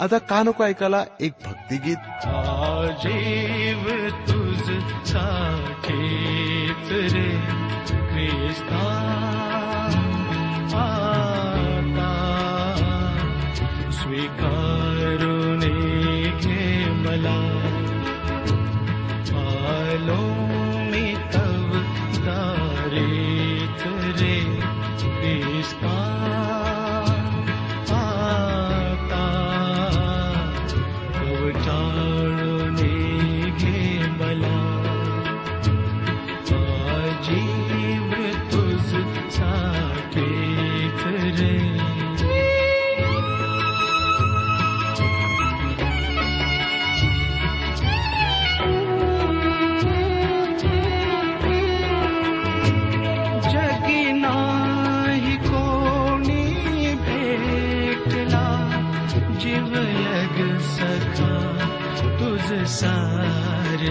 आता कानको आइकला एक भक्तिगीत। जीव तुझ स्वीकार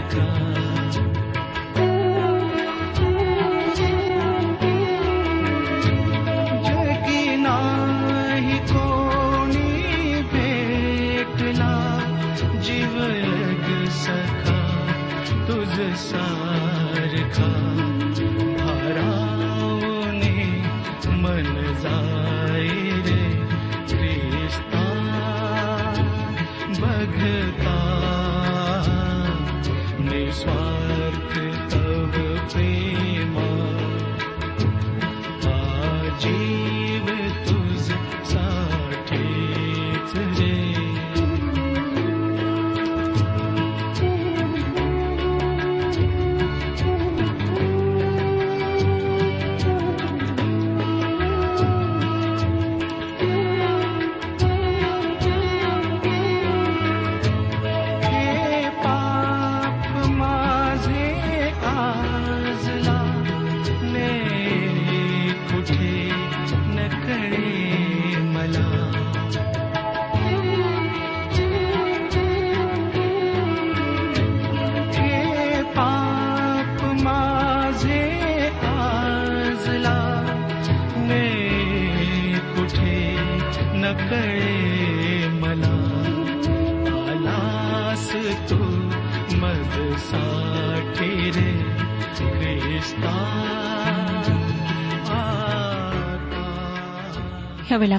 time.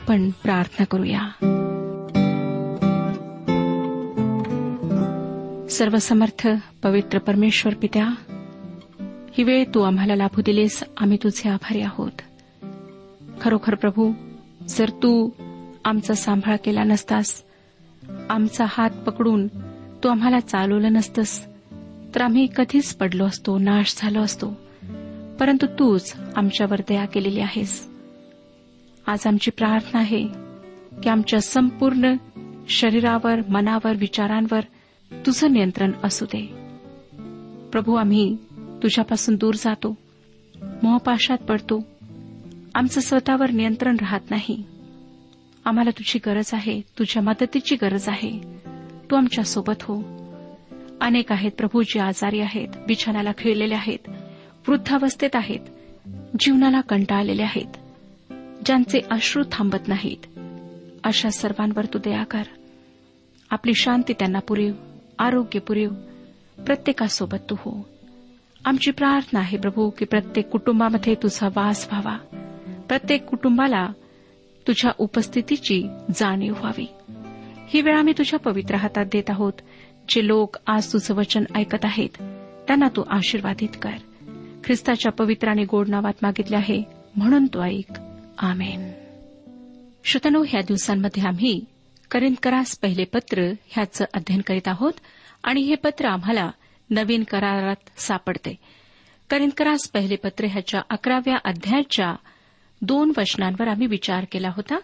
आपण प्रार्थना करूया. सर्वसमर्थ पवित्र परमेश्वर पित्या ही वेळ तू आम्हाला लाभू दिलीस आम्ही तुझे आभारी आहोत. खरोखर प्रभू जर तू आमचा सांभाळ केला नसतास आमचा हात पकडून तू आम्हाला चालवलं नसतंस तर आम्ही कधीच पडलो असतो नाश झालो असतो परंतु तूच आमच्यावर दया केलेली आहेस. आज आमची प्रार्थना आहे की आमच्या संपूर्ण शरीरावर मनावर विचारांवर तुझं नियंत्रण असू दे. प्रभू आम्ही तुझ्यापासून दूर जातो मोहपाशात पडतो. आमचं स्वतःवर नियंत्रण राहत नाही. आम्हाला तुझी गरज आहे तुझ्या मदतीची गरज आहे. तू आमच्यासोबत हो. अनेक आहेत प्रभू जे आजारी आहेत बिछाण्याला खिळलेले आहेत वृद्धावस्थेत आहेत जीवनाला कंटाळलेले आहेत. ज्यांचे अश्रू थांबत नाहीत. अशा सर्वांवर तू दया कर. आपली शांती त्यांना पुरेव आरोग्य पुरेव. प्रत्येकासोबत तू हो. आमची प्रार्थना आहे प्रभू की प्रत्येक कुटुंबामध्ये तुझा वास व्हावा. प्रत्येक कुटुंबाला तुझ्या उपस्थितीची जाणीव व्हावी. ही वेळ आम्ही तुझ्या पवित्र हातात देत आहोत. जे लोक आज तुझं वचन ऐकत आहेत त्यांना तू आशीर्वादित कर. ख्रिस्ताच्या पवित्र आणि गोड नावात मागितले आहे म्हणून तो ऐक. आमेन. श्रोतनो ह्या दिवसांमध्ये आम्ही करिंदकरास पहिले पत्र ह्याचं अध्ययन करीत आहोत आणि हे पत्र आम्हाला नवीन करारात सापडते. करिंदकरास पहिले पत्र ह्याच्या अकराव्या अध्यायाच्या दोन वचनांवर आम्ही विचार केला होता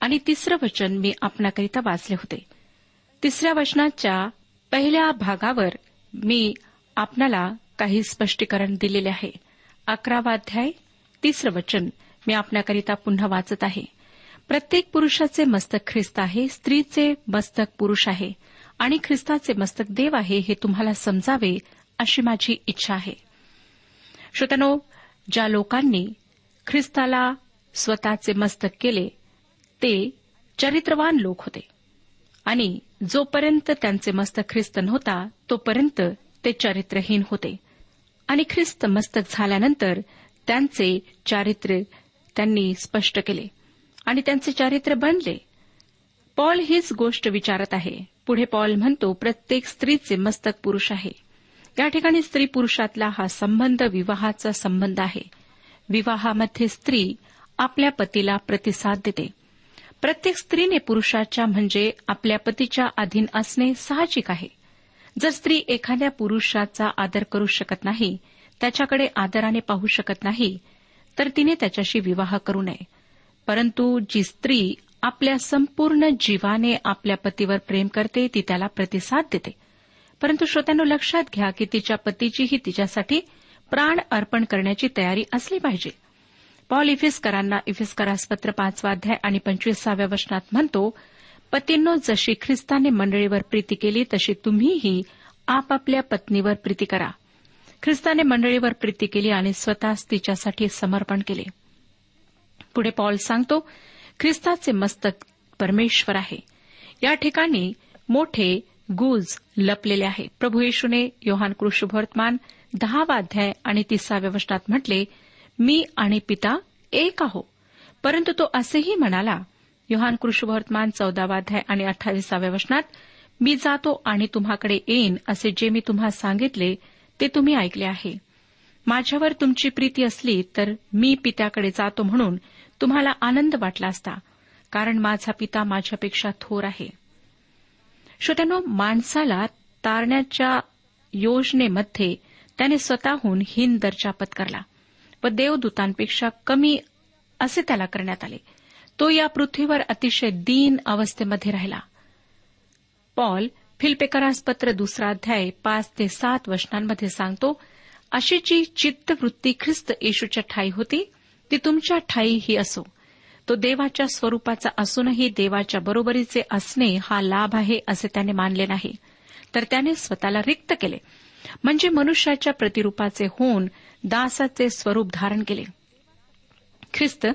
आणि तिसरं वचन मी आपणाकरिता वाचले होते. तिसऱ्या वचनाच्या पहिल्या भागावर मी आपणाला काही स्पष्टीकरण दिलेले आहे. अकरावा अध्याय तिसरं वचन. मी आपणाकरिता पुन्हा वाचत आहे. प्रत्येक पुरुषाचे मस्तक ख्रिस्त आहे स्त्रीचे मस्तक पुरुष आहे आणि ख्रिस्ताचे मस्तक देव आहे हे तुम्हाला समजावे अशी माझी इच्छा आहे. श्रोतनो ज्या लोकांनी ख्रिस्ताला स्वतःचे मस्तक केले ते चरित्रवान लोक होते. आणि जोपर्यंत त्यांचे मस्तक ख्रिस्त नव्हता तोपर्यंत ते चरित्रहीन होते. आणि ख्रिस्त मस्तक झाल्यानंतर त्यांचे चारित्र्य त्यांनी स्पष्ट केले आणि त्यांचे चारित्र्य बनले. पॉल हीच गोष्ट विचारत आहे. पुढे पॉल म्हणतो प्रत्येक स्त्रीचे मस्तक पुरुष आहे. या ठिकाणी स्त्री पुरुषातला हा संबंध विवाहाचा संबंध आहे. विवाहामध्ये स्त्री आपल्या पतीला प्रतिसाद देते. प्रत्येक स्त्रीने पुरुषाच्या म्हणजे आपल्या पतीच्या अधीन असणे साहजिक आहे. जर स्त्री एखाद्या पुरुषाचा आदर करू शकत नाही त्याच्याकडे आदराने पाहू शकत नाही तर तिने त्याच्याशी विवाह करू नये. परंतु जी स्त्री आपल्या संपूर्ण जीवाने आपल्या पतीवर प्रेम करते ती त्याला प्रतिसाद देते. परंतु श्रोत्यांनो लक्षात घ्या की तिच्या पतीचीही तिच्यासाठी प्राण अर्पण करण्याची तयारी असली पाहिजे. पॉल इफिस्करांना इफिस्करास पत्र पाचवा अध्याय आणि पंचवीसाव्या वचनात म्हणतो पतींनो जशी ख्रिस्ताने मंडळीवर प्रीती केली तशी तुम्हीही आपापल्या पत्नीवर प्रीती करा. ख्रिस्ताने मंडळीवर प्रीती केली आणि स्वतःच तिच्यासाठी समर्पण केले. पुढे पॉल सांगतो ख्रिस्ताचे मस्तक परमेश्वर आहे. या ठिकाणी मोठे गुज लपलेले आहे. प्रभू येशूने योहान कृष्णभवर्तमान दहावा अध्याय आणि तिसाव्या वचनात म्हटले मी आणि पिता एक आहो. परंतु तो असेही म्हणाला योहान कृष्णवर्तमान चौदावा अध्याय आणि अठ्ठावीसाव्या वचनात मी जातो आणि तुम्हाकडे येईन असे जे मी तुम्हा सांगितले ते तुम्ही ऐकले आहे. माझ्यावर तुमची प्रीती असली तर मी पित्याकडे जातो म्हणून तुम्हाला आनंद वाटला असता कारण माझा पिता माझ्यापेक्षा थोर आहे. श्रोत्यानो माणसाला तारण्याच्या योजनेमध्ये त्याने स्वतःहून हीन दर्जा पत्करला व देवदूतांपेक्षा कमी असे त्याला करण्यात आले. तो या पृथ्वीवर अतिशय दीन अवस्थेमध्ये राहिला. पॉल फिल्पेकरास पत्र दुसरा अध्याय पाच ते सात वचनांमध्ये सांगतो अशी जी चित्तवृत्ती ख्रिस्त येशूच्या ठाई होती ती तुमच्या ठाई ही असो. तो देवाच्या स्वरूपाचा असूनही देवाच्या बरोबरीचे असणे हा लाभ आहे असे त्याने मानले नाही. तर त्याने स्वतःला रिक्त केले. म्हणजे मनुष्याच्या प्रतिरूपाचे होऊन दासाचे स्वरूप धारण केले. ख्रिस्त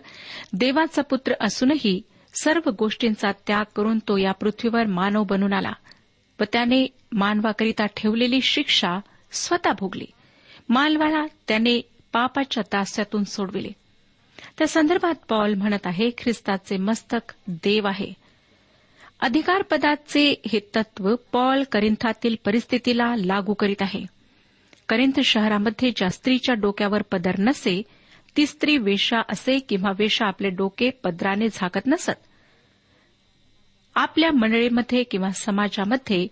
देवाचा पुत्र असूनही सर्व गोष्टींचा त्याग करून तो या पृथ्वीवर मानव बनून आला. व त्याने मानवाकरिता ठेवलेली शिक्षा स्वतः भोगली. मानवाला त्याने पापाच्या दास्यातून सोडविले. त्या संदर्भात पॉल म्हणत आहे ख्रिस्ताचे मस्तक देव आहे. अधिकारपदाचे हे तत्व पॉल करिंथातील परिस्थितीला लागू करीत आहे. करिंथ शहरामध्ये ज्या स्त्रीच्या डोक्यावर पदर नसे ती स्त्री वेशा असे किंवा वेशा आपले डोके पदराने झाकत नसत. आपल्या मंडळीमध्ये किंवा समाजामध्ये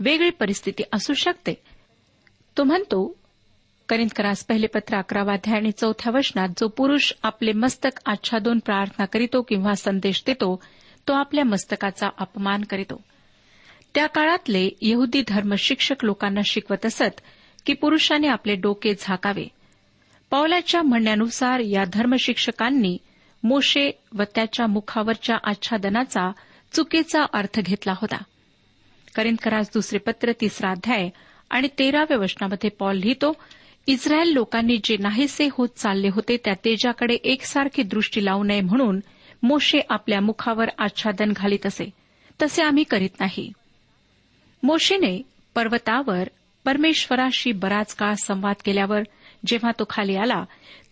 वेगळी परिस्थिती असू शकते. तो म्हणतो करिंदकरास पहिले पत्र अकरावाध्याय आणि चौथ्या वचनात जो पुरुष आपले मस्तक आच्छादून प्रार्थना करीतो किंवा संदेश देतो तो आपल्या मस्तकाचा अपमान करीतो. त्या काळातले यहुदी धर्मशिक्षक लोकांना शिकवत असत की पुरुषाने आपले डोके झाकावे. पावलाच्या म्हणण्यानुसार या धर्मशिक्षकांनी मोशे व त्याच्या मुखावरच्या आच्छादनाचा चुकीचा अर्थ घेतला होता. करिंदकरास दुसरे पत्र तिसरा अध्याय आणि तेराव्या वचनामध्ये पॉल लिहितो इस्रायल लोकांनी जे नाहीसे होत चालले होते त्या तेजाकडे एकसारखी दृष्टी लावू नये म्हणून मोशे आपल्या मुखावर आच्छादन घालीत असे. तसे आम्ही करीत नाही. मोशेने पर्वतावर परमेश्वराशी बराच काळ संवाद केल्यावर जेव्हा तो खाली आला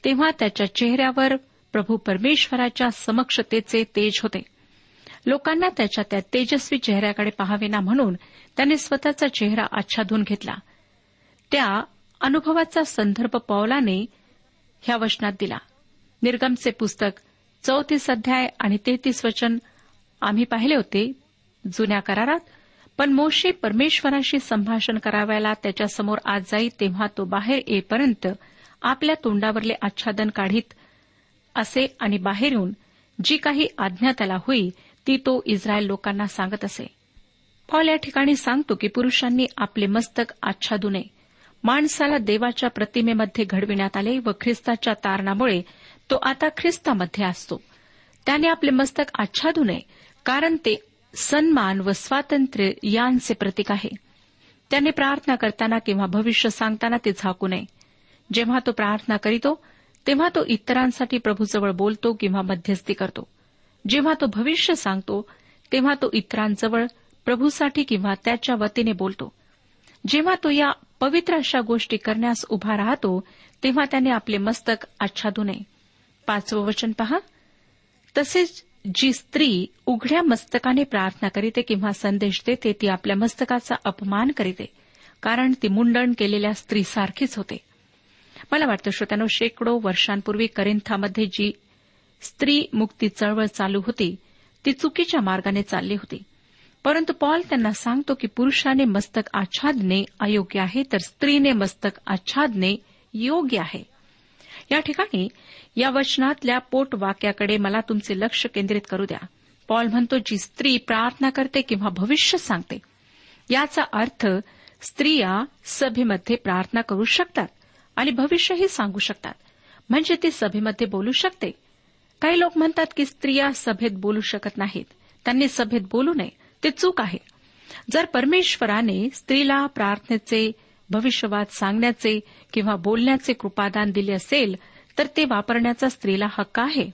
तेव्हा त्याच्या चेहऱ्यावर प्रभू परमेश्वराच्या समक्षतेचे तेज होते. लोकांना त्याच्या त्या तेजस्वी चेहऱ्याकडे पाहावे ना म्हणून त्याने स्वतःचा चेहरा आच्छादून घेतला. त्या अनुभवाचा संदर्भ पौलाने ह्या वचनात दिला. निर्गमचे पुस्तक चौतीस अध्याय आणि तेहतीस वचन आम्ही पाहिले होते जुन्या करारात पण मोशे परमेश्वराशी संभाषण करावयाला त्याच्यासमोर आज जाई तेव्हा तो बाहेर येईपर्यंत आपल्या तोंडावरले आच्छादन काढीत असे आणि बाहेर येऊन जी काही आज्ञा त्याला होई ती तो इस्रायल लोकांना सांगत असे. पॉल या ठिकाणी सांगतो की पुरुषांनी आपले मस्तक आच्छादू नये माणसाला देवाच्या प्रतिमेमध्ये घडविण्यात आले व ख्रिस्ताच्या तारणामुळे तो आता ख्रिस्तामध्ये असतो. त्याने आपले मस्तक आच्छादू नये कारण ते सन्मान व स्वातंत्र्य यांचे प्रतीक आहे. त्याने प्रार्थना करताना किंवा भविष्य सांगताना ते झाकू नये. जेव्हा तो प्रार्थना करीतो तेव्हा तो इतरांसाठी प्रभूजवळ बोलतो किंवा मध्यस्थी करतो. जेव्हा तो भविष्य सांगतो तेव्हा तो इतरांजवळ प्रभूसाठी किंवा त्याच्या वतीने बोलतो. जेव्हा तो या पवित्र अशा गोष्टी करण्यास उभा राहतो तेव्हा त्याने आपले मस्तक आच्छादू नये. पाचवं वचन पहा. तसेच जी स्त्री उघड्या मस्तकाने प्रार्थना करीते किंवा संदेश देते ती आपल्या मस्तकाचा अपमान करीते कारण ती मुंडण केलेल्या स्त्रीसारखीच होते. मला वाटतं श्रोत्यानो शेकडो वर्षांपूर्वी करिंथामध्ये जी स्त्री मुक्ती चळवळ चालू होती. ती चुकीच्या मार्गाने चालली होती. परंतु पॉल त्यांना सांगतो की पुरुषाने मस्तक आच्छादणे अयोग्य आहे तर स्त्रीने मस्तक आच्छादणे योग्य आहे. या ठिकाणी या वचनातल्या पोट वाक्याकडे मला तुमचे लक्ष केंद्रित करू द्या. पॉल म्हणतो जी स्त्री प्रार्थना करते किंवा भविष्य सांगते याचा अर्थ स्त्रिया सभेमध्ये प्रार्थना करू शकतात आणि भविष्यही सांगू शकतात. म्हणजे ती सभेमध्ये बोलू शकते. काही लोक म्हणतात की स्त्रिया सभेत बोलू शकत नाहीत. त्यांनी सभेत बोलू नये. ते चूक आहे. जर परमेश्वराने स्त्रीला प्रार्थनेचे भविष्यवाद सांगण्याचे किंवा बोलण्याचे कृपादान दिले असेल तर ते वापरण्याचा स्त्रीला हक्क आहे.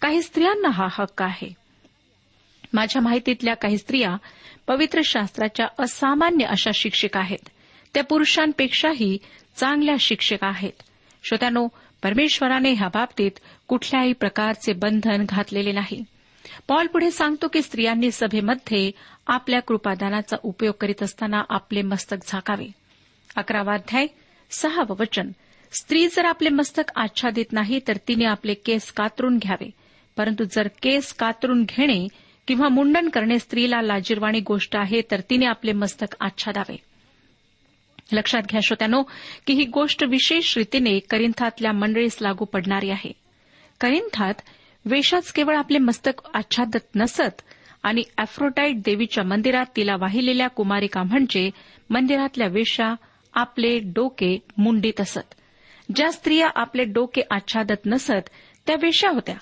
काही स्त्रियांना हा हक्क आहे. माझ्या माहितीतल्या काही स्त्रिया पवित्र शास्त्राच्या असामान्य अशा शिक्षिका आहेत. त्या पुरुषांपेक्षाही चांगल्या शिक्षिका आहेत. श्रोत्यानो परमेश्वराने ह्या बाबतीत कुठल्याही प्रकारचे बंधन घातलेले नाही. पॉल पुढे सांगतो की स्त्रियांनी सभेमध्ये आपल्या कृपादानाचा उपयोग करीत असताना आपले मस्तक झाकावे. अकरावाध्याय सहावं वचन. स्त्री जर आपले मस्तक आच्छादित नाही तर तिने आपले केस कातरून घ्यावे. परंतु जर केस कातरून घेणे किंवा मुंडन करणे स्त्रीला लाजीरवाणी गोष्ट आहे तर तिने आपले मस्तक आच्छादावे. लक्षात घ्या श्रोत्यानो की ही गोष्ट विशेष रीतीने करिंथातल्या मंडळीस लागू पडणारी आहे. करिंथात वेशाच केवळ आपले मस्तक आच्छादत नसत आणि अॅफ्रोटाईट देवीच्या मंदिरात तिला वाहिलेल्या कुमारिका म्हणजे मंदिरातल्या वेशा आपले डोके मुंडीत असत. ज्या स्त्रिया आपले डोके आच्छादत नसत त्या वेशा होत्या.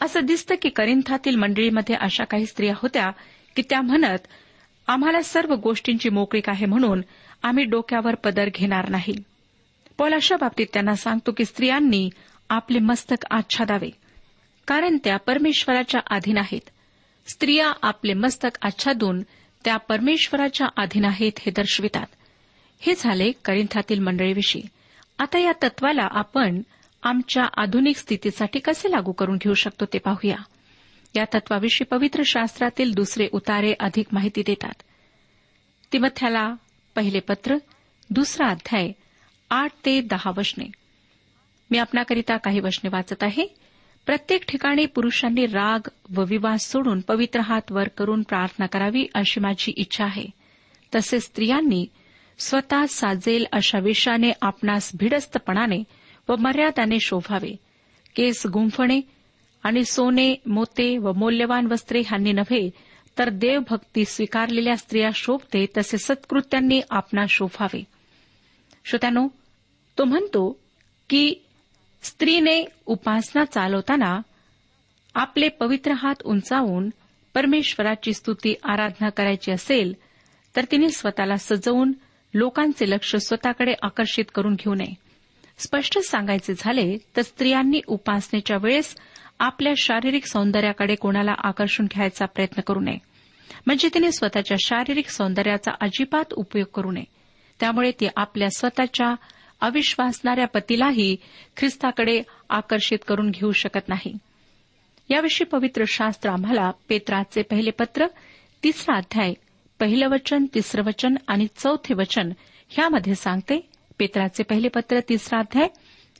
असं दिसतं की करिंथातील मंडळीमध्ये अशा काही स्त्रिया होत्या की त्या म्हणत आम्हाला सर्व गोष्टींची मोकळीक आहे म्हणून आम्ही डोक्यावर पदर घेणार नाही. पॉल अशा बाबतीत त्यांना सांगतो की स्त्रियांनी आपले मस्तक आच्छादावे कारण त्या परमेश्वराच्या अधीन आहेत. स्त्रिया आपले मस्तक आच्छादून त्या परमेश्वराच्या अधीन आहेत हे दर्शवितात. हे झाले करिंथातील मंडळीविषयी. आता या तत्वाला आपण आमच्या आधुनिक स्थितीसाठी कसे लागू करून घेऊ शकतो ते पाहूया. या तत्वाविषयी पवित्र शास्त्रातील दुसरे उतारे अधिक माहिती देतात. तिमथ्याला पहिले पत्र दुसरा अध्याय आठ ते दहा वचने मी आपणाकरिता काही वचने वाचत आहे. प्रत्येक ठिकाणी पुरुषांनी राग व विवाह सोडून पवित्र हात वर करून प्रार्थना करावी अशी माझी इच्छा आहे. तसेच स्त्रियांनी स्वतः साजेल अशा विषयाने आपणास भिडस्तपणाने व मर्यादाने शोभावे. केस गुंफणे आणि सोने मोते व मौल्यवान वस्त्रे ह्यांनी नव्हे तर देवभक्ती स्वीकारलेल्या स्त्रिया शोभते तसे सत्कृत्यांनी आपणा शोभावे. श्रोत्यानो तो म्हणतो की स्त्रीने उपासना चालवताना आपले पवित्र हात उंचावून परमेश्वराची स्तुती आराधना करायची असेल तर तिने स्वतःला सजवून लोकांचे लक्ष स्वतःकडे आकर्षित करून घेऊ नये. स्पष्ट सांगायचे झाले तर स्त्रियांनी उपासनेच्या वेळेस आपल्या शारीरिक सौंदर्याकडे कोणाला आकर्षून घ्यायचा प्रयत्न करू नये. म्हणजे तिने स्वतःच्या शारीरिक सौंदर्याचा अजिबात उपयोग करू नये. त्यामुळे ती आपल्या स्वतःच्या अविश्वासणाऱ्या पतीलाही ख्रिस्ताकडे आकर्षित करून घेऊ शकत नाही. याविषयी पवित्र शास्त्र आम्हाला पेत्राचे पहिले पत्र तिसरा अध्याय पहिलं वचन तिसरं वचन आणि चौथे वचन ह्यामध्ये सांगते. पेत्राचे पहिले पत्र तिसरा अध्याय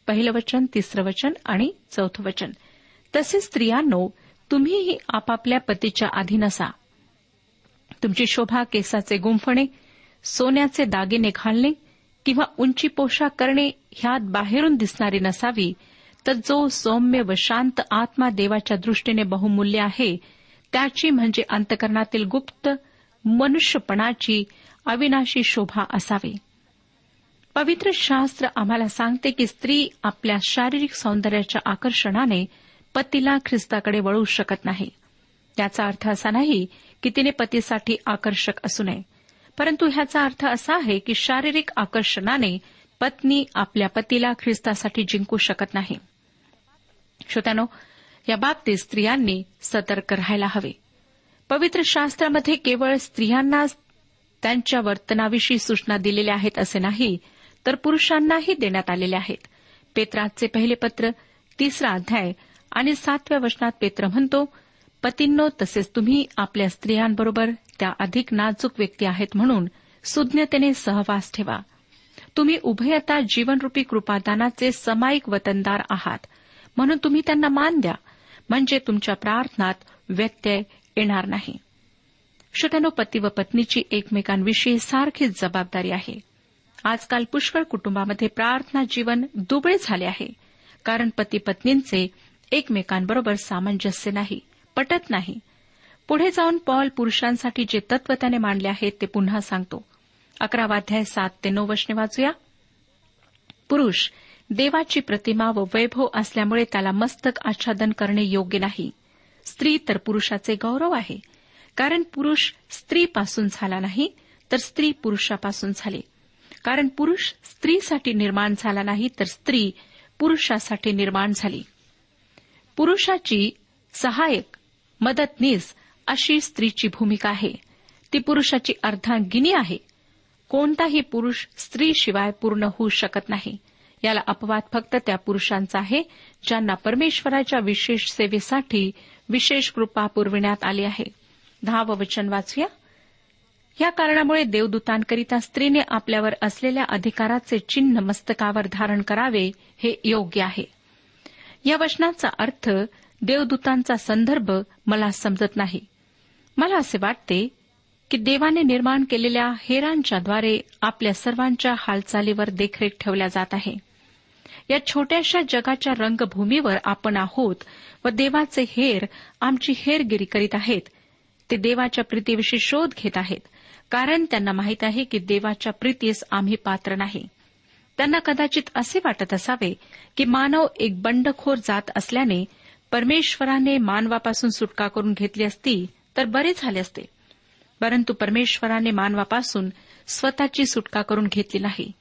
पहिलं वचन तिसरं वचन आणि चौथं वचन. तसेच स्त्रियांनो तुम्हीही आपापल्या पतीच्या अधीन असा तुमची शोभा केसाचे गुंफणे सोन्याचे दागिने घालणे किंवा उंची पोशाख करणे ह्यात बाहेरून दिसणारी नसावी तर जो सौम्य व शांत आत्मा देवाच्या दृष्टीने बहुमूल्य आहे त्याची म्हणजे अंतकरणातील गुप्त मनुष्यपणाची अविनाशी शोभा असावी. पवित्र शास्त्र आम्हाला सांगते की स्त्री आपल्या शारीरिक सौंदर्याच्या आकर्षणाने पतीला ख्रिस्ताकडे वळू शकत नाही. त्याचा अर्थ असा नाही की तिने पतीसाठी आकर्षक असू नये. परंतु ह्याचा अर्थ असा आहे की शारीरिक आकर्षणाने पत्नी आपल्या पतीला ख्रिस्तासाठी जिंकू शकत नाही. श्रोत्यानो या बाबतीत स्त्रियांनी सतर्क राहायला हवे. पवित्र शास्त्रामध्ये केवळ स्त्रियांना त्यांच्या वर्तनाविषयी सूचना दिलेल्या आहेत असे नाही तर पुरुषांनाही देण्यात आलेल्या आहेत. पेत्राचे पहिले पत्र तिसरा अध्याय आणि सातव्या वचनात पेत्र म्हणतो पतींनो तसेच तुम्ही आपल्या स्त्रियांबरोबर त्या अधिक नाजूक व्यक्ती आहेत म्हणून सुज्ञतेने सहवास ठेवा. तुम्ही उभयता जीवनरूपी कृपादानाचे समायिक वतनदार आहात. म्हणून तुम्ही त्यांना मान द्या. म्हणजे तुमच्या प्रार्थनात व्यत्यय येणार नाही. श्रोत्यानो पती व पत्नीची एकमेकांविषयी सारखीच जबाबदारी आहे. आजकाल पुष्कळ कुटुंबामध्ये प्रार्थना जीवन दुबळे झाले आहे. कारण पती पत्नींचे एकमेकांबरोबर सामंजस्य नाही पटत नाही. पुढे जाऊन पॉल पुरुषांसाठी जे तत्व त्याने मांडले आहेत ते पुन्हा सांगतो. अकरावाध्याय सात ते नऊ वचने वाचूया. पुरुष देवाची प्रतिमा व वैभव असल्यामुळे त्याला मस्तक आच्छादन करणे योग्य नाही. स्त्री तर पुरुषाचे गौरव आहे. कारण पुरुष स्त्रीपासून झाला नाही तर स्त्री पुरुषापासून झाले. कारण पुरुष स्त्रीसाठी निर्माण झाला नाही तर स्त्री पुरुषासाठी निर्माण झाली. पुरुषाची सहायक मदतनीस अशी स्त्रीची भूमिका आहे. ती पुरुषाची अर्धांगिनी आहे. कोणताही पुरुष स्त्रीशिवाय पूर्ण होऊ शकत नाही. याला अपवाद फक्त त्या पुरुषांचा आहे ज्यांना परमेश्वराच्या विशेष सेवेसाठी विशेष कृपा पुरविण्यात आली आहे. दहावं वचन वाचूया. या कारणामुळे देवदूतांकरिता स्त्रीने आपल्यावर असलेल्या अधिकाराचे चिन्ह मस्तकावर धारण करावे हे योग्य आहे. या वचनाचा अर्थ देवदूतांचा संदर्भ मला समजत नाही. मला असे वाटते की देवाने निर्माण केलेल्या हेरांच्याद्वारे आपल्या सर्वांच्या हालचालीवर देखरेख ठेवल्या जात आहे. या छोट्याशा जगाच्या रंगभूमीवर आपण आहोत व देवाचे हेर आमची हेरगिरी करीत आहेत. ते देवाच्या प्रीतीविषयी शोध घेत आहेत कारण त्यांना माहीत आहे की देवाच्या प्रीतीस आम्ही पात्र नाही. त्यांना कदाचित असे वाटत असावे की मानव एक बंडखोर जात असल्याने परमेश्वराने मानवापासून सुटका करून घेतली असती तर बरे झाले असते. परंतु परमेश्वराने मानवापासून स्वतःची सुटका करून घेतली नाही.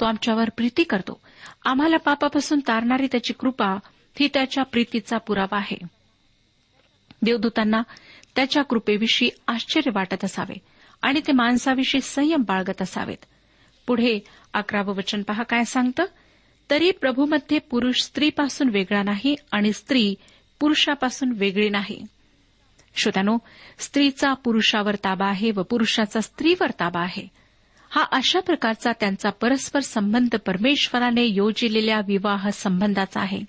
तो आमच्यावर प्रीती करतो. आम्हाला पापापासून तारणारी त्याची कृपा ही त्याच्या प्रीतीचा पुरावा आहे. देवदूतांना त्याच्या कृपेविषयी आश्चर्य वाटत असावे आणि ते माणसाविषयी संयम बाळगत असावेत. पुढे अकरावं वचन पहा काय सांगतं? तरी प्रभूमध्ये पुरुष स्त्रीपासून वेगळा नाही आणि स्त्री पुरुषापासून वेगळी नाही. श्रोत्यानो स्त्रीचा पुरुषावर ताबा आहे व पुरुषाचा स्त्रीवर ताबा आहे. हा अशा प्रकारचा त्यांचा परस्पर संबंध परमेश्वराने योजिलेल्या विवाह संबंधाचा आहे.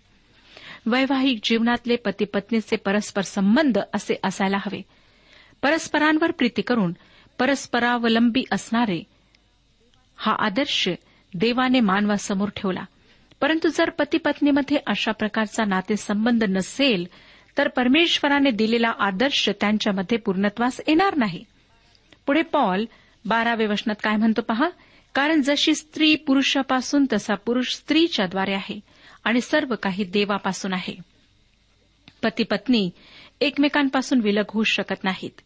वैवाहिक जीवनातले पती पत्नीचे परस्पर संबंध असे असायला हवे. परस्परांवर प्रीती करून परस्परावलंबी असणारे हा आदर्श देवाने मानवासमोर ठेवला. परंतु जर पती पत्नीमध्ये अशा प्रकारचा नातेसंबंध नसेल तर परमेश्वराने दिलेला आदर्श त्यांच्यामध्ये पूर्णत्वास येणार नाही. पुढे पॉल बारावे वचनात काय म्हणतो पहा? कारण जशी स्त्री पुरुषापासून तसा पुरुष स्त्रीच्याद्वारे आहे आणि सर्व काही देवापासून आहे. पती पत्नी एकमेकांपासून विलग होऊ शकत नाहीत.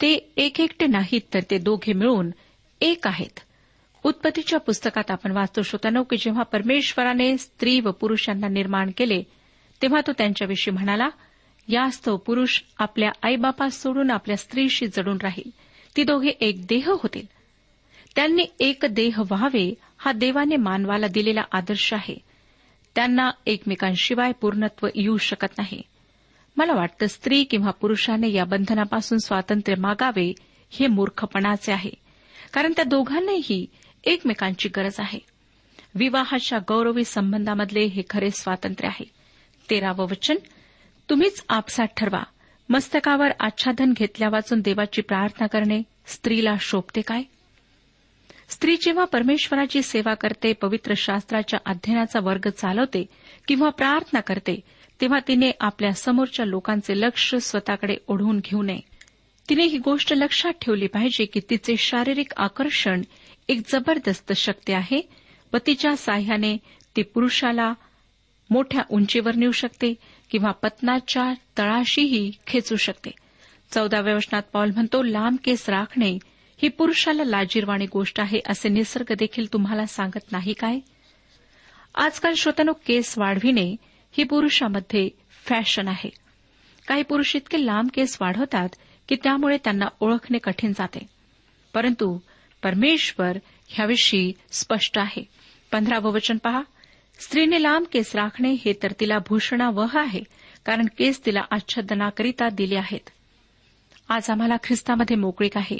ते एक एकटे नाहीत तर ते दोघे मिळून एक आहेत. उत्पत्तीच्या पुस्तकात आपण वाचतो श्रोतानो की जेव्हा परमेश्वराने स्त्री व पुरुषांना निर्माण केले तेव्हा तो त्यांच्याविषयी म्हणाला यास्तव पुरुष आपल्या आईबापास सोडून आपल्या स्त्रीशी जडून राहील. ती दोघे एक देह होतील. त्यांनी एक देह व्हावे हा देवाने मानवाला दिलेला आदर्श आहे. त्यांना एकमेकांशिवाय पूर्णत्व येऊ शकत नाही. मला वाटतं स्त्री किंवा पुरुषाने या बंधनापासून स्वातंत्र्य मागावे हे मूर्खपणाचे आहे. कारण त्या दोघांनाही एकमेकांची गरज आहे. विवाहाच्या गौरवी संबंधामधले हे खरे स्वातंत्र्य आहे. तेरावं वचन तुम्हीच आपसात ठरवा. मस्तकावर आच्छादन घेतल्या वाचून देवाची प्रार्थना करणे स्त्रीला शोभते काय? स्त्री जेव्हा परमेश्वराची सेवा करते पवित्र शास्त्राच्या अध्ययनाचा वर्ग चालवते किंवा प्रार्थना करते तेव्हा तिने आपल्या समोरच्या लोकांचे लक्ष स्वतःकडे ओढवून घेऊ नये. तिने ही गोष्ट लक्षात ठेवली पाहिजे की तिचे शारीरिक आकर्षण एक जबरदस्त शक्ती आहे व तिच्या साह्याने ती पुरुषाला मोठ्या उंचीवर नेऊ शकते किंवा पत्नाच्या तळाशीही खेचू शकते. चौदाव्या वचनात पॉल म्हणतो लांब केस राखणे ही पुरुषाला लाजीरवाणी गोष्ट आहे असे निसर्ग देखील तुम्हाला सांगत नाही काय? आजकाल श्रोतनो केस वाढविणे ही पुरुषामध्ये फॅशन आहे. काही पुरुष इतके लांब केस वाढवतात की त्यामुळे त्यांना ओळखणे कठीण जाते. परंतु परमेश्वर ह्याविषयी स्पष्ट आहे. पंधरावं वचन पहा. स्त्रीने लांब केस राखणे हे तर तिला भूषणावह आहे कारण केस तिला आच्छादनाकरिता दिले आहेत. आज आम्हाला ख्रिस्तामध्ये मोकळीक आहे.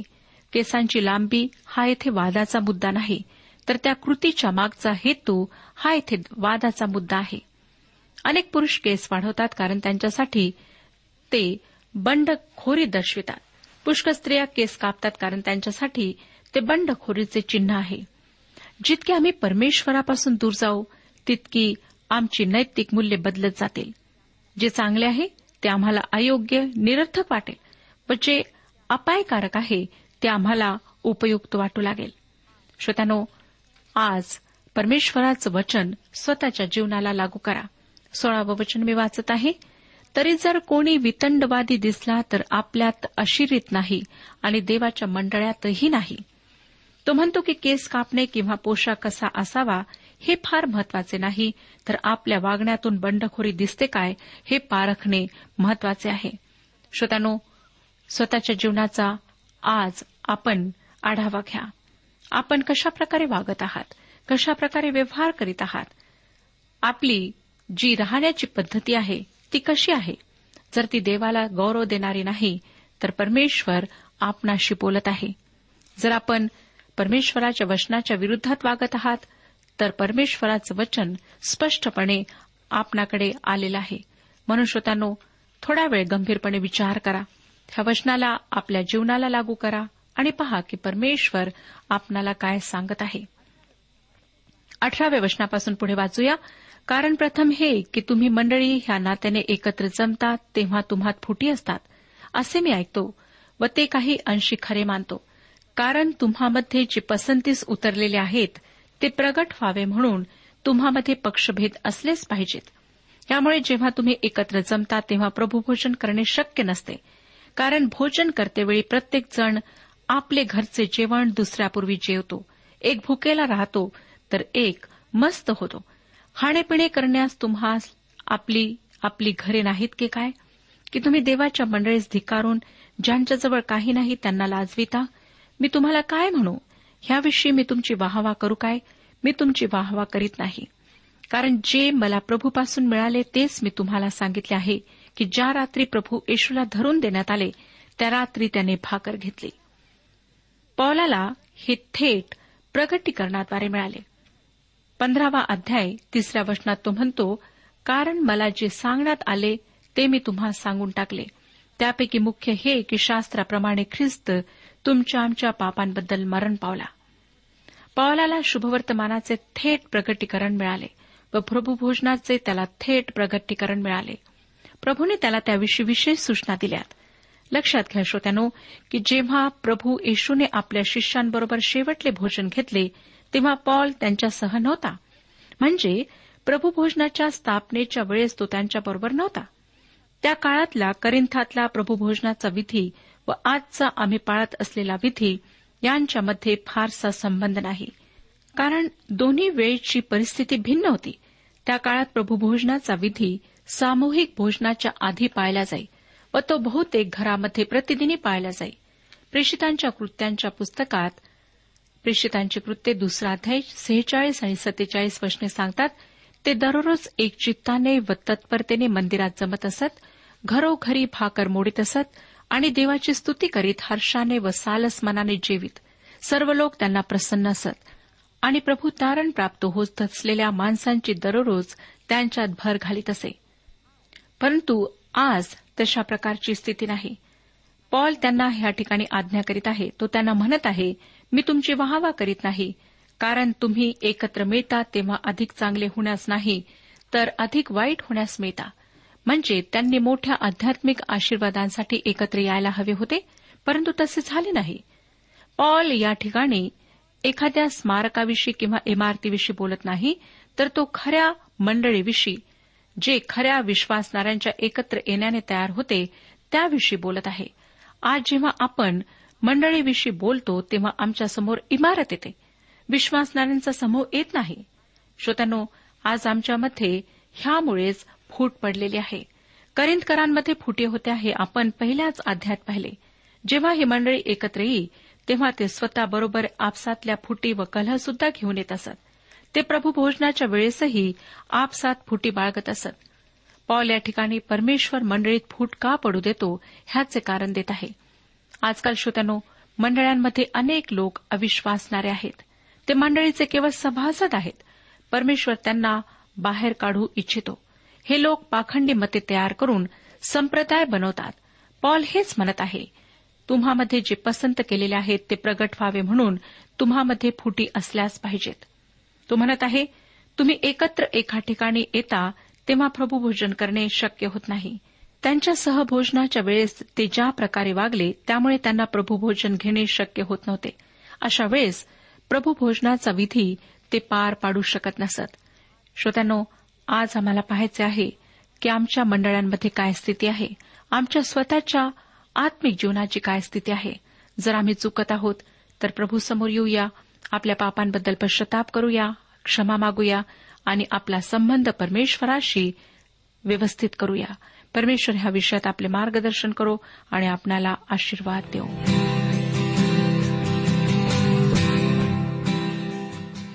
केसांची लांबी हा येथे वादाचा मुद्दा नाही तर त्या कृतीच्या मागचा हेतू हा येथे वादाचा मुद्दा आहे. अनेक पुरुष केस वाढवतात कारण त्यांच्यासाठी ते बंडखोरी दर्शवितात. पुष्कळ स्त्रिया केस कापतात कारण त्यांच्यासाठी ते बंडखोरीचे चिन्ह आहे. जितके आम्ही परमेश्वरापासून दूर जाऊ तितकी आमची नैतिक मूल्य बदलत जातील. जे चांगले आहे ते आम्हाला अयोग्य निरर्थक वाटेल. व जे अपायकारक आहे ते आम्हाला उपयुक्त वाटू लागेल. श्रोत्यानो आज परमेश्वराचं वचन स्वतःच्या जीवनाला लागू करा. सोळावं वचन मी वाचत आहे. तरी जर कोणी वितंडवादी दिसला तर आपल्यात अशिरीत नाही आणि देवाच्या मंडळातही नाही. तो म्हणतो की केस कापणे किंवा पोशाख कसा असावा हे फार महत्त्वाचे नाही तर आपल्या वागण्यातून बंडखोरी दिसते काय हे पारखणे महत्त्वाचे आहे. श्रोत्यानो स्वतःच्या जीवनाचा आज आपण आढावा घ्या. आपण कशाप्रकारे वागत आहात? कशाप्रकारे व्यवहार करीत आहात? आपली जी राहण्याची पद्धती आहे ती कशी आहे? जर ती देवाला गौरव देणारी नाही तर परमेश्वर आपणाशी बोलत आहे. जर आपण परमेश्वराच्या वचनाच्या विरुद्धात वागत आहात तर परमेश्वराचं वचन स्पष्टपणे आपणाकडे आलेलं आहे. म्हणून श्रोत्यांनो थोडा वेळ गंभीरपणे विचार करा. ह्या वचनाला आपल्या जीवनाला लागू करा आणि पहा की परमेश्वर आपणाला काय सांगत आहे. अठराव्या वचनापासून पुढे वाचूया. कारण प्रथम हे की तुम्ही मंडळी ह्या नात्याने एकत्र जमतात तेव्हा तुम्हात फुटी असतात. असे मी ऐकतो व ते काही अंशी खरे मानतो. कारण तुम्हामध्ये जे पसंतीस उतरलेले आहेत ते प्रगट व्हावे म्हणून तुम्हामध्ये पक्षभेद असलेच पाहिजेत. यामुळे जेव्हा तुम्ही एकत्र जमता तेव्हा प्रभूभोजन करणे शक्य नसते. कारण भोजन करतेवेळी प्रत्येक जण आपले घरचे जेवण दुसऱ्यापूर्वी जेवतो. एक भुकेला राहतो तर एक मस्त होतो. खाणेपिणे करण्यास तुम्हा आपली आपली घरे नाहीत की काय? की तुम्ही देवाच्या मंडळीस धिकारून ज्यांच्याजवळ काही नाही त्यांना लाजविता? मी तुम्हाला काय म्हणू? ह्याविषयी मी तुमची वाहवा करू काय? मी तुमची वाहवा करीत नाही. कारण जे मला प्रभूपासून मिळाले तेच मी तुम्हाला सांगितले आहे की ज्या रात्री प्रभू येशूला धरून देण्यात आले त्या रात्री त्याने भाकर घेतली. पौलाला हे थेट प्रगटीकरणाद्वारे मिळाले. पंधरावा अध्याय तिसऱ्या वचनात तो म्हणतो कारण मला जे सांगण्यात आले ते मी तुम्हा सांगून टाकले. त्यापैकी मुख्य हे की शास्त्राप्रमाणे ख्रिस्त तुमच्या आमच्या पापांबद्दल मरण पावला. पावलाला शुभवर्तमानाचे थेट प्रगटीकरण मिळाले व प्रभूभोजनाचे त्याला थेट प्रगटीकरण मिळाले. प्रभूने त्याला त्याविषयी विशेष सूचना दिल्यात. लक्षात घ्या श्रोत्यानो की जेव्हा प्रभू येशूने आपल्या शिष्यांबरोबर शेवटले भोजन घेतले तेव्हा पॉल त्यांच्यासह नव्हता. म्हणजे प्रभूभोजनाच्या स्थापनेच्या वेळेस तो त्यांच्याबरोबर नव्हता. त्या काळातला करिंथातला प्रभूभोजनाचा विधी व आजचा आम्ही पाळत असलेला विधी यांच्यामध्ये फारसा संबंध नाही. कारण दोन्ही वेळची परिस्थिती भिन्न होती. त्या काळात प्रभूभोजनाचा विधी सामूहिक भोजनाच्या आधी पाळला जाई व तो बहुतेक घरामध्ये प्रतिदिनी पाळला जाई. प्रेषितांच्या कृत्यांच्या पुस्तकात प्रेषितांची कृत्ये दुसरा अध्याय सेहेचाळीस आणि सत्तेचाळीस वचने सांगतात ते दररोज एक चित्ताने व तत्परतेने मंदिरात जमत असत घरोघरी भाकर मोडीत असत आणि देवाची स्तुती करीत हर्षाने व सालस मनाने जीवित. सर्व लोक त्यांना प्रसन्न असत. आणि प्रभू तारण प्राप्त होत असलेल्या माणसांची दररोज त्यांच्यात भर घालीत असे. परंतु आज तशा प्रकारची स्थिती नाही. पॉल त्यांना ह्या ठिकाणी आज्ञा करीत आहे. तो त्यांना म्हणत आहे मी तुमची वाहवा करीत नाही. कारण तुम्ही एकत्र मिळता तेव्हा अधिक चांगले होण्यास नाही तर अधिक वाईट होण्यास मिळता. म्हणजे त्यांनी मोठ्या आध्यात्मिक आशीर्वादांसाठी एकत्र यायला हवे होते परंतु तसे झाले नाही. पॉल या ठिकाणी एखाद्या स्मारकाविषयी किंवा इमारतीविषयी बोलत नाही तर तो खऱ्या मंडळीविषयी जे खऱ्या विश्वासणाऱ्यांच्या एकत्र येण्याने तयार होते त्याविषयी बोलत आहे. आज जेव्हा आपण मंडळीविषयी बोलतो तेव्हा आमच्यासमोर इमारत येते. विश्वासणाऱ्यांचा समूह येत नाही. श्रोत्यानो आज आमच्यामध्ये ह्यामुळेच फूट पडलेली आहे. करिंदकरांमध्ये फुटे होत्या हे आपण पहिल्याच अध्यात पाहिले. जेव्हा ही मंडळी एकत्र येई तेव्हा ते स्वतःबरोबर आपसातल्या फुटी व कलह सुद्धा घेऊन येत असत. ते प्रभू भोजनाच्या वेळेसही आपसात फुटी बाळगत असत. पॉल या ठिकाणी परमेश्वर मंडळीत फूट का पडू देतो ह्याचे कारण देत आहे. आजकाल श्रोत्यानो मंडळांमध्ये अनेक लोक अविश्वासणारे आहेत. ते मंडळीचे केवळ सभासद आहेत. परमेश्वर त्यांना बाहेर काढू इच्छितो. हे लोक पाखंडी मते तयार करून संप्रदाय बनवतात. पॉल हेच म्हणत आहे तुम्हामध्ये जे पसंत केलेले आहेत ते प्रगट व्हावे म्हणून तुम्हामध्ये फुटी असल्यास पाहिजेत. तो म्हणत आहे तुम्ही एकत्र एका ठिकाणी येता तेव्हा प्रभूभोजन करणे शक्य होत नाही. त्यांच्या सहभोजनाच्या वेळेस ते ज्या प्रकारे वागले त्यामुळे त्यांना प्रभूभोजन घेणे शक्य होत नव्हते. अशा वेळेस प्रभूभोजनाचा विधी ते पार पाडू शकत नसत. श्रोत्यानो आज आम्हाला पाहायचे आहे की आमच्या मंडळांमध्ये काय स्थिती आहे. आमच्या स्वतःच्या आत्मिक जीवनाची काय स्थिती आहे. जर आम्ही चुकत आहोत तर प्रभू समोर येऊया आपल्या पापांबद्दल पश्चाताप करूया क्षमा मागूया आणि आपला संबंध परमेश्वराशी व्यवस्थित करूया. परमेश्वर ह्या विषयात आपले मार्गदर्शन करो आणि आपणाला आशीर्वाद देऊ